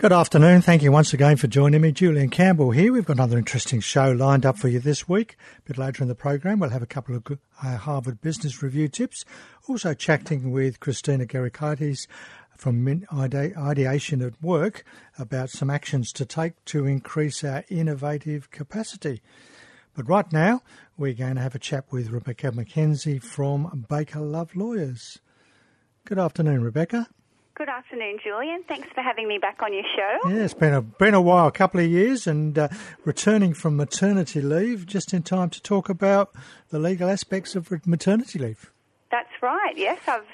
Good afternoon. Thank you once again for joining me. Julian Campbell here. We've got another interesting show lined up for you this week. A bit later in the program, we'll have a couple of uh, Harvard Business Review tips. Also chatting with Christina Gerikaitis from Ideation at Work about some actions to take to increase our innovative capacity. But right now, we're going to have a chat with Rebecca McKenzie from Baker Love Lawyers. Good afternoon, Rebecca. Good afternoon, Julian. Thanks for having me back on your show. Yeah, it's been a been a while, a couple of years, and uh, returning from maternity leave just in time to talk about the legal aspects of maternity leave. That's right. Yes, I've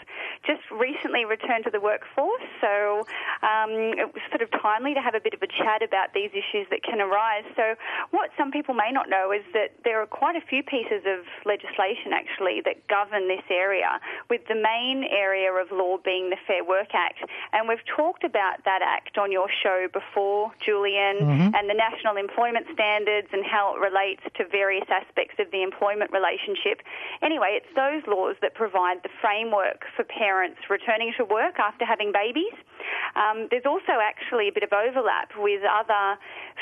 just recently returned to the workforce, so um, it was sort of timely to have a bit of a chat about these issues that can arise. So, what some people may not know is that there are quite a few pieces of legislation actually that govern this area, with the main area of law being the Fair Work Act. And we've talked about that act on your show before, Julian, mm-hmm. and the National Employment Standards and how it relates to various aspects of the employment relationship. Anyway, it's those laws that provide the framework for parents parents returning to work after having babies. Um, there's also actually a bit of overlap with other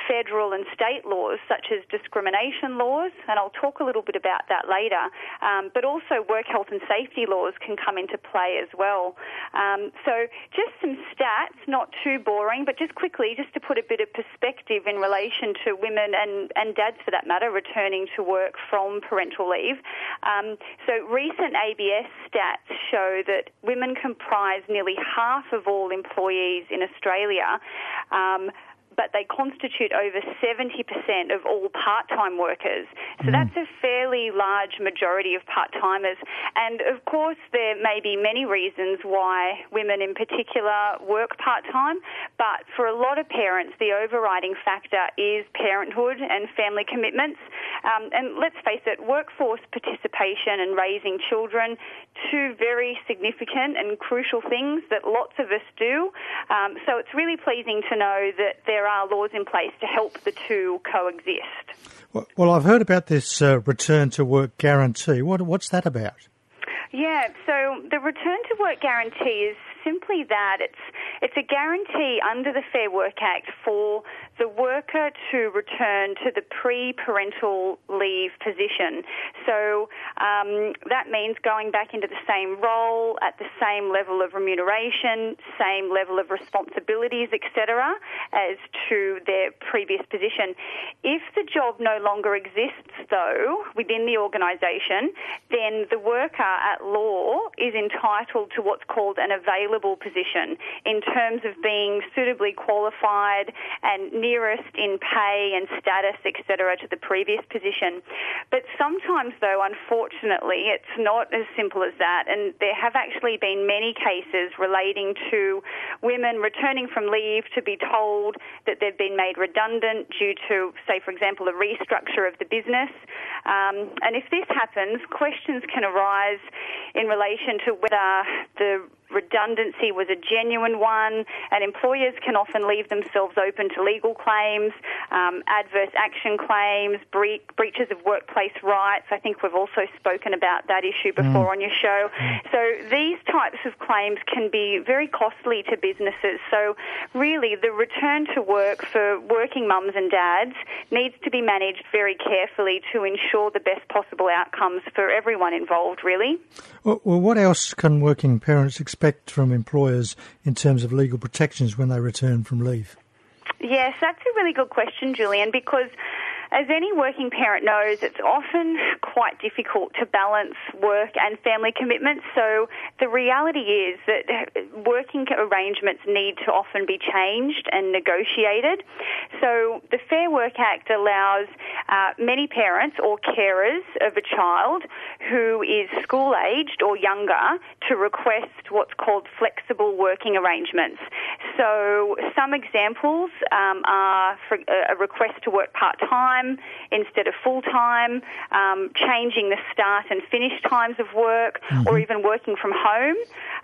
federal and state laws, such as discrimination laws, and I'll talk a little bit about that later. Um, but also, work health and safety laws can come into play as well. Um, so, just some stats, not too boring, but just quickly, just to put a bit of perspective in relation to women and, and dads for that matter returning to work from parental leave. Um, so, recent ABS stats show that women comprise nearly half of all employees in Australia. Um, but they constitute over 70% of all part time workers. So mm. that's a fairly large majority of part timers. And of course, there may be many reasons why women in particular work part time, but for a lot of parents, the overriding factor is parenthood and family commitments. Um, and let's face it, workforce participation and raising children, two very significant and crucial things that lots of us do. Um, so it's really pleasing to know that there there are laws in place to help the two coexist. Well, well I've heard about this uh, return to work guarantee. What, what's that about? Yeah, so the return to work guarantee is simply that it's it's a guarantee under the Fair Work Act for the worker to return to the pre-parental leave position. So um, that means going back into the same role at the same level of remuneration, same level of responsibilities, etc., as to their previous position. If the job no longer exists, though, within the organisation, then the worker at law is entitled to what's called an available position in terms of being suitably qualified and nearest in pay and status, etc., to the previous position. But sometimes, though, unfortunately, it's not as simple as that. And there have actually been many cases relating to women returning from leave to be told that they've been made redundant due to, say, for example, a restructure of the business. Um, and if this happens, questions can arise in relation to whether the redundancy was a genuine one, and employers can often leave themselves open to legal claims, um, adverse action claims, bre- breaches of workplace rights. I think we've also spoken about that issue mm. before mm. on your show. Mm. So these types of claims can be very costly to businesses. So really, the return to work for working mums and dads needs to be managed very carefully to ensure the best possible outcomes for everyone involved, really. Well, well what else can working parents expect? Expect from employers in terms of legal protections when they return from leave? Yes, that's a really good question, Julian, because as any working parent knows, it's often quite difficult to balance work and family commitments. So the reality is that working arrangements need to often be changed and negotiated. So the Fair Work Act allows uh, many parents or carers of a child who is school aged or younger to request what's called flexible working arrangements. So some examples um, are a request to work part time time instead of full time, um, changing the start and finish times of work, mm-hmm. or even working from home.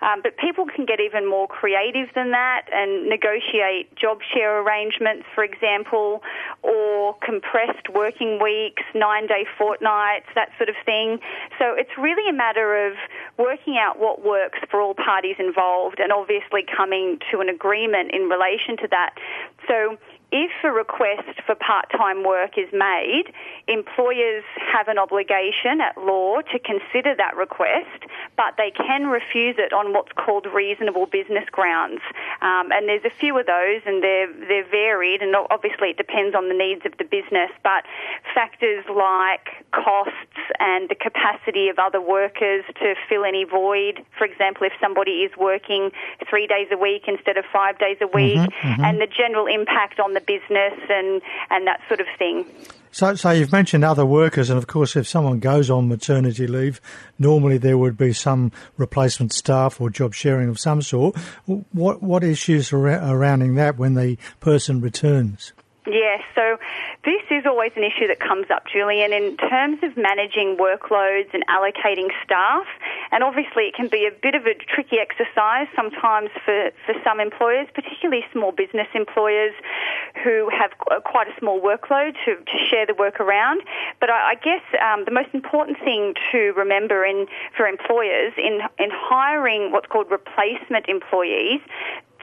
Um, but people can get even more creative than that and negotiate job share arrangements, for example, or compressed working weeks, nine day fortnights, that sort of thing. So it's really a matter of working out what works for all parties involved and obviously coming to an agreement in relation to that. So if a request for part-time work is made, employers have an obligation at law to consider that request, but they can refuse it on what's called reasonable business grounds. Um, and there's a few of those, and they're they're varied, and obviously it depends on the needs of the business. But factors like costs and the capacity of other workers to fill any void. For example, if somebody is working three days a week instead of five days a week, mm-hmm, mm-hmm. and the general impact on the business and and that sort of thing. So, so you've mentioned other workers, and of course, if someone goes on maternity leave, normally there would be some replacement staff or job sharing of some sort. What what issues are surrounding that when the person returns? Yes, so this is always an issue that comes up, Julian, in terms of managing workloads and allocating staff. And obviously, it can be a bit of a tricky exercise sometimes for, for some employers, particularly small business employers who have quite a small workload to, to share the work around. But I, I guess um, the most important thing to remember in, for employers in, in hiring what's called replacement employees,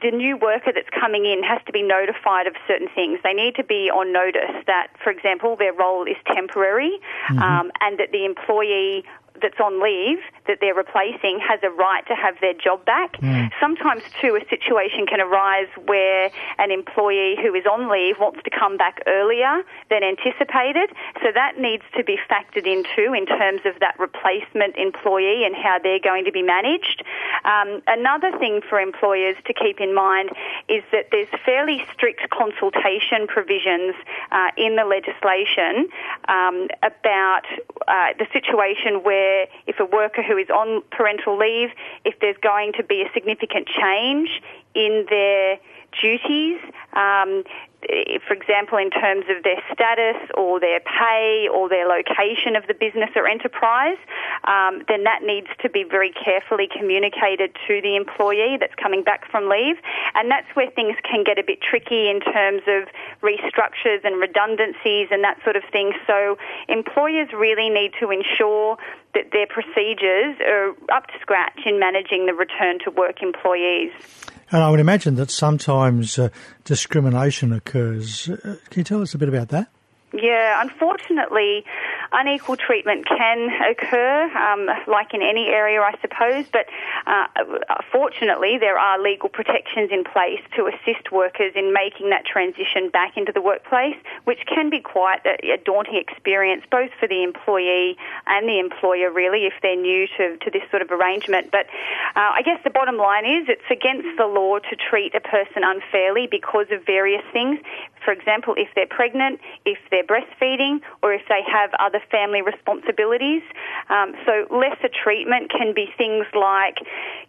the new worker that's coming in has to be notified of certain things. They need to be on notice that, for example, their role is temporary mm-hmm. um, and that the employee that's on leave that they're replacing has a right to have their job back. Mm. Sometimes, too, a situation can arise where an employee who is on leave wants to come back earlier than anticipated. So that needs to be factored into in terms of that replacement employee and how they're going to be managed. Um, another thing for employers to keep in mind is that there's fairly strict consultation provisions uh, in the legislation um, about uh, the situation where if a worker who is on parental leave, if there's going to be a significant change in their duties, um, for example, in terms of their status or their pay or their location of the business or enterprise, um, then that needs to be very carefully communicated to the employee that's coming back from leave. And that's where things can get a bit tricky in terms of restructures and redundancies and that sort of thing. So employers really need to ensure that their procedures are up to scratch in managing the return to work employees. And I would imagine that sometimes uh, discrimination occurs. Uh, can you tell us a bit about that? Yeah, unfortunately, unequal treatment can occur, um, like in any area, I suppose, but uh, fortunately, there are legal protections in place to assist workers in making that transition back into the workplace, which can be quite a, a daunting experience, both for the employee and the employer, really, if they're new to, to this sort of arrangement. But uh, I guess the bottom line is it's against the law to treat a person unfairly because of various things. For example, if they're pregnant, if they're breastfeeding, or if they have other family responsibilities. Um, so lesser treatment can be things like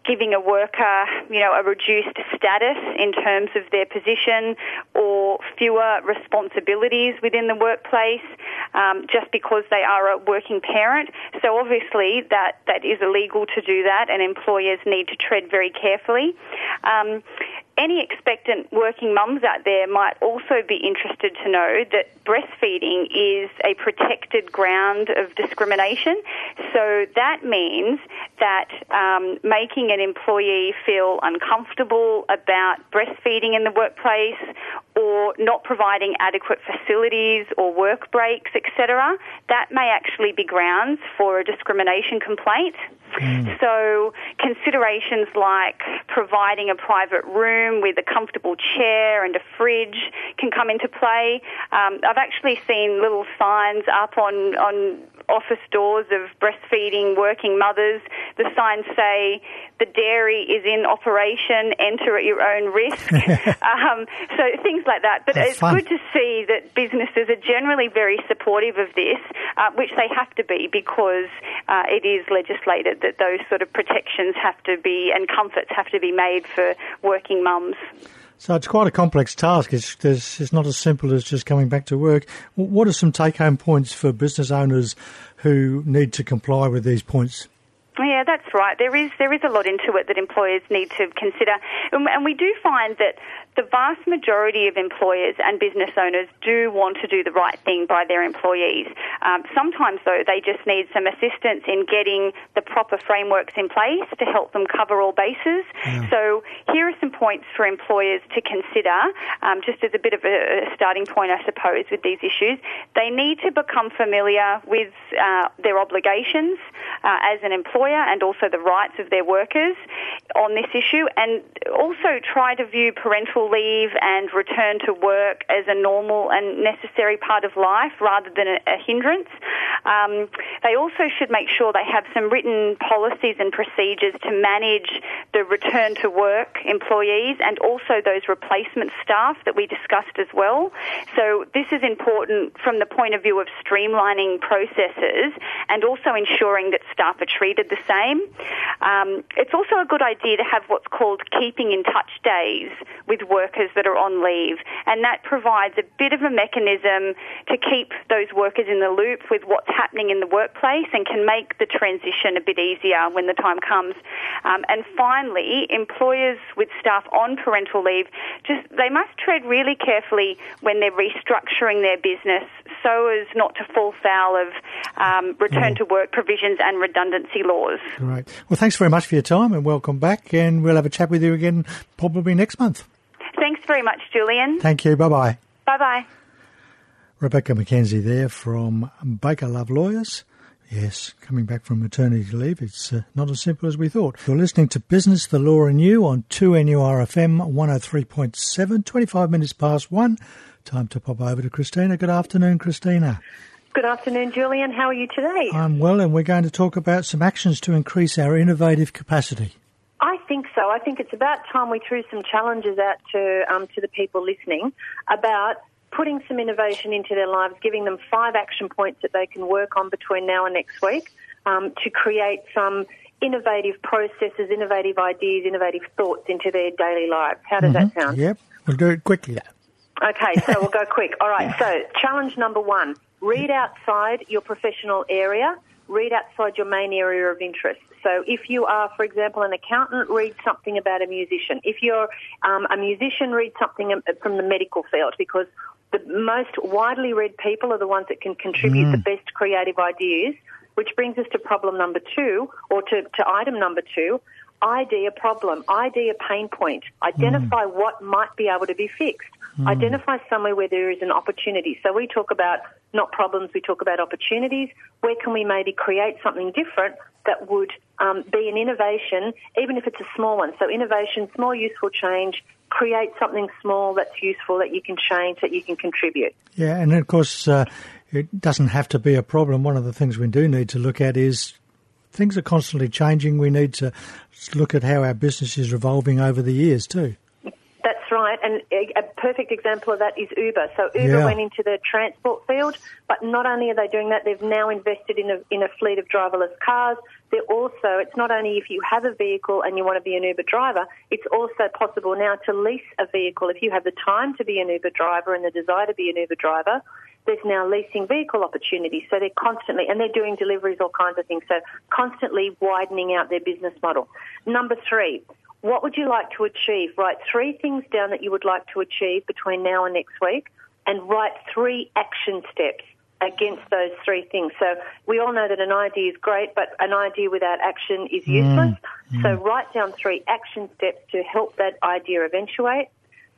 giving a worker, you know, a reduced status in terms of their position or fewer responsibilities within the workplace um, just because they are a working parent. So obviously that, that is illegal to do that and employers need to tread very carefully. Um, any expectant working mums out there might also be interested to know that breastfeeding is a protected ground of discrimination. So that means that um, making an employee feel uncomfortable about breastfeeding in the workplace or not providing adequate facilities or work breaks, etc., that may actually be grounds for a discrimination complaint. Mm. So considerations like providing a private room with a comfortable chair and a fridge can come into play. Um, I've actually seen little signs up on, on office doors of breastfeeding working mothers. The signs say the dairy is in operation, enter at your own risk. um, so things like that. But That's it's fun. good to see that businesses are generally very supportive of this, uh, which they have to be because uh, it is legislated that those sort of protections have to be and comforts have to be made for working mums. So it's quite a complex task. It's, it's not as simple as just coming back to work. What are some take home points for business owners who need to comply with these points? Yeah, that's right. There is there is a lot into it that employers need to consider, and we do find that the vast majority of employers and business owners do want to do the right thing by their employees. Um, sometimes, though, they just need some assistance in getting the proper frameworks in place to help them cover all bases. Yeah. So, here are some points for employers to consider, um, just as a bit of a starting point, I suppose, with these issues. They need to become familiar with uh, their obligations uh, as an employer and also the rights of their workers on this issue, and also try to view parental leave and return to work as a normal and necessary part of life rather than a, a hindrance. Um, they also should make sure they have some written policies and procedures to manage the return to work employees and also those replacement staff that we discussed as well. So this is important from the point of view of streamlining processes and also ensuring that staff are treated the same. Um, it's also a good idea to have what's called keeping in touch days with workers that are on leave, and that provides a bit of a mechanism to keep those workers in the loop with what's happening in the workplace and can make the transition a bit easier when the time comes. Um, and finally, employers with staff on parental leave just they must tread really carefully when they're restructuring their business so as not to fall foul of um, return to work provisions and redundancy laws. Right. Well, thanks very much for your time and welcome back. And we'll have a chat with you again probably next month. Thanks very much, Julian. Thank you. Bye bye. Bye bye. Rebecca McKenzie there from Baker Love Lawyers. Yes, coming back from maternity leave, it's uh, not as simple as we thought. You're listening to Business, the Law and You on 2NURFM 103.7, 25 minutes past one. Time to pop over to Christina. Good afternoon, Christina. Good afternoon, Julian. How are you today? I'm well, and we're going to talk about some actions to increase our innovative capacity. I think so. I think it's about time we threw some challenges out to um, to the people listening about putting some innovation into their lives, giving them five action points that they can work on between now and next week um, to create some innovative processes, innovative ideas, innovative thoughts into their daily lives. How does mm-hmm. that sound? Yep, we'll do it quickly. Okay, so we'll go quick. All right, so challenge number one read outside your professional area, read outside your main area of interest. So if you are, for example, an accountant, read something about a musician. If you're um, a musician, read something from the medical field because the most widely read people are the ones that can contribute mm. the best creative ideas, which brings us to problem number two, or to, to item number two, idea problem, idea pain point. Identify mm. what might be able to be fixed. Mm. Identify somewhere where there is an opportunity. So we talk about not problems, we talk about opportunities. Where can we maybe create something different that would um, be an innovation, even if it's a small one? So innovation, small useful change, create something small that's useful that you can change, that you can contribute. Yeah, and of course, uh, it doesn't have to be a problem. One of the things we do need to look at is things are constantly changing. We need to look at how our business is evolving over the years too. That's right, and a perfect example of that is Uber. So Uber yeah. went into the transport field, but not only are they doing that, they've now invested in a, in a fleet of driverless cars. They're also, it's not only if you have a vehicle and you want to be an Uber driver, it's also possible now to lease a vehicle. If you have the time to be an Uber driver and the desire to be an Uber driver, there's now leasing vehicle opportunities. So they're constantly, and they're doing deliveries, all kinds of things. So constantly widening out their business model. Number three, what would you like to achieve? Write three things down that you would like to achieve between now and next week, and write three action steps against those three things. So we all know that an idea is great, but an idea without action is mm, useless. Mm, mm. So write down three action steps to help that idea eventuate.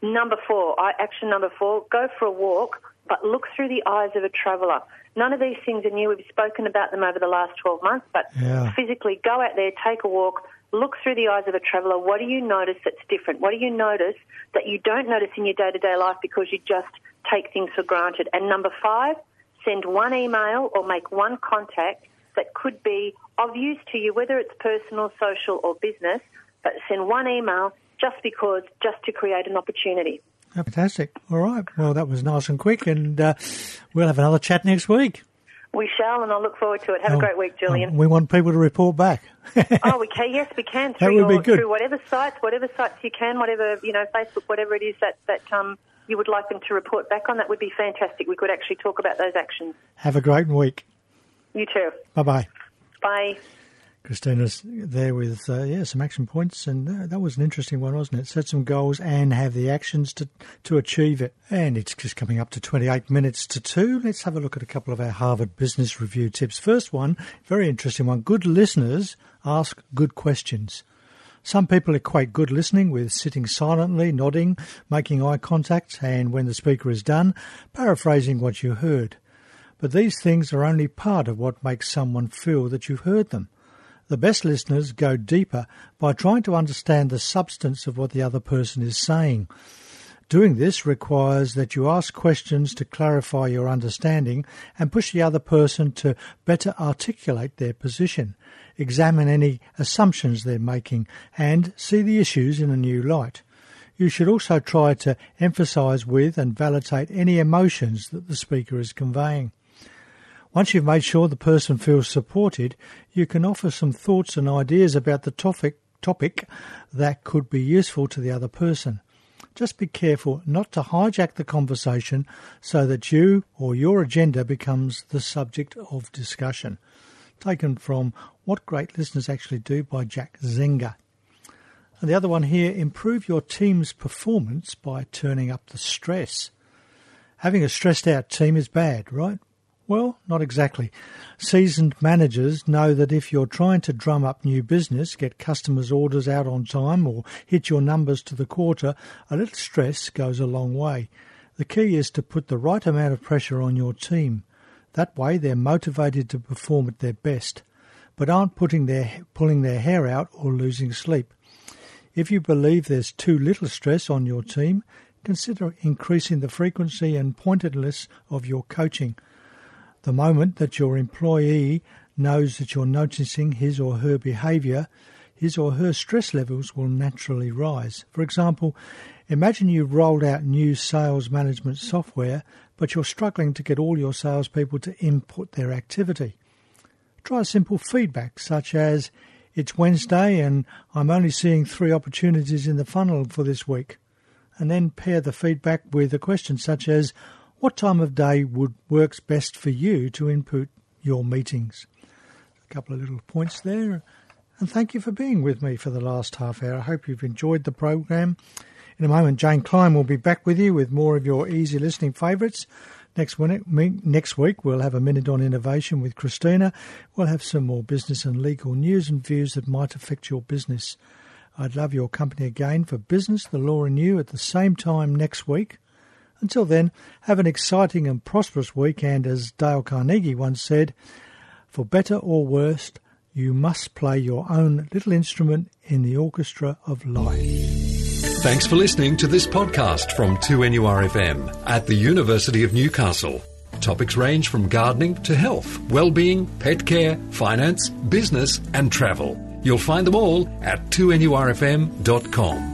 Number four, action number four, go for a walk, but look through the eyes of a traveller. None of these things are new. We've spoken about them over the last 12 months, but yeah. physically go out there, take a walk, look through the eyes of a traveller. What do you notice that's different? What do you notice that you don't notice in your day to day life because you just take things for granted? And number five, send one email or make one contact that could be of use to you, whether it's personal, social, or business, but send one email just because, just to create an opportunity. Fantastic. All right. Well, that was nice and quick, and uh, we'll have another chat next week. We shall, and I look forward to it. Have oh, a great week, Julian. Oh, we want people to report back. oh, we can. Yes, we can. Through that would your, be good. Through whatever sites, whatever sites you can, whatever you know, Facebook, whatever it is that that um, you would like them to report back on, that would be fantastic. We could actually talk about those actions. Have a great week. You too. Bye-bye. Bye. Christina's there with uh, yeah some action points, and uh, that was an interesting one, wasn't it? Set some goals and have the actions to to achieve it. And it's just coming up to 28 minutes to two. Let's have a look at a couple of our Harvard Business Review tips. First one, very interesting one. Good listeners ask good questions. Some people equate good listening with sitting silently, nodding, making eye contact, and when the speaker is done, paraphrasing what you heard. But these things are only part of what makes someone feel that you've heard them. The best listeners go deeper by trying to understand the substance of what the other person is saying. Doing this requires that you ask questions to clarify your understanding and push the other person to better articulate their position, examine any assumptions they're making, and see the issues in a new light. You should also try to emphasize with and validate any emotions that the speaker is conveying. Once you've made sure the person feels supported, you can offer some thoughts and ideas about the topic, topic that could be useful to the other person. Just be careful not to hijack the conversation so that you or your agenda becomes the subject of discussion. Taken from What Great Listeners Actually Do by Jack Zenger. And the other one here improve your team's performance by turning up the stress. Having a stressed out team is bad, right? Well, not exactly. Seasoned managers know that if you're trying to drum up new business, get customers' orders out on time, or hit your numbers to the quarter, a little stress goes a long way. The key is to put the right amount of pressure on your team. That way they're motivated to perform at their best, but aren't putting their, pulling their hair out or losing sleep. If you believe there's too little stress on your team, consider increasing the frequency and pointedness of your coaching – the moment that your employee knows that you're noticing his or her behaviour, his or her stress levels will naturally rise. For example, imagine you've rolled out new sales management software, but you're struggling to get all your salespeople to input their activity. Try simple feedback such as, It's Wednesday and I'm only seeing three opportunities in the funnel for this week. And then pair the feedback with a question such as, what time of day would works best for you to input your meetings? A couple of little points there. And thank you for being with me for the last half hour. I hope you've enjoyed the program. In a moment, Jane Klein will be back with you with more of your easy listening favourites. Next week, next week, we'll have a minute on innovation with Christina. We'll have some more business and legal news and views that might affect your business. I'd love your company again for Business, the Law and You at the same time next week. Until then, have an exciting and prosperous week, and as Dale Carnegie once said, for better or worse, you must play your own little instrument in the orchestra of life. Thanks for listening to this podcast from 2NURFM at the University of Newcastle. Topics range from gardening to health, well-being, pet care, finance, business and travel. You'll find them all at 2NURFM.com.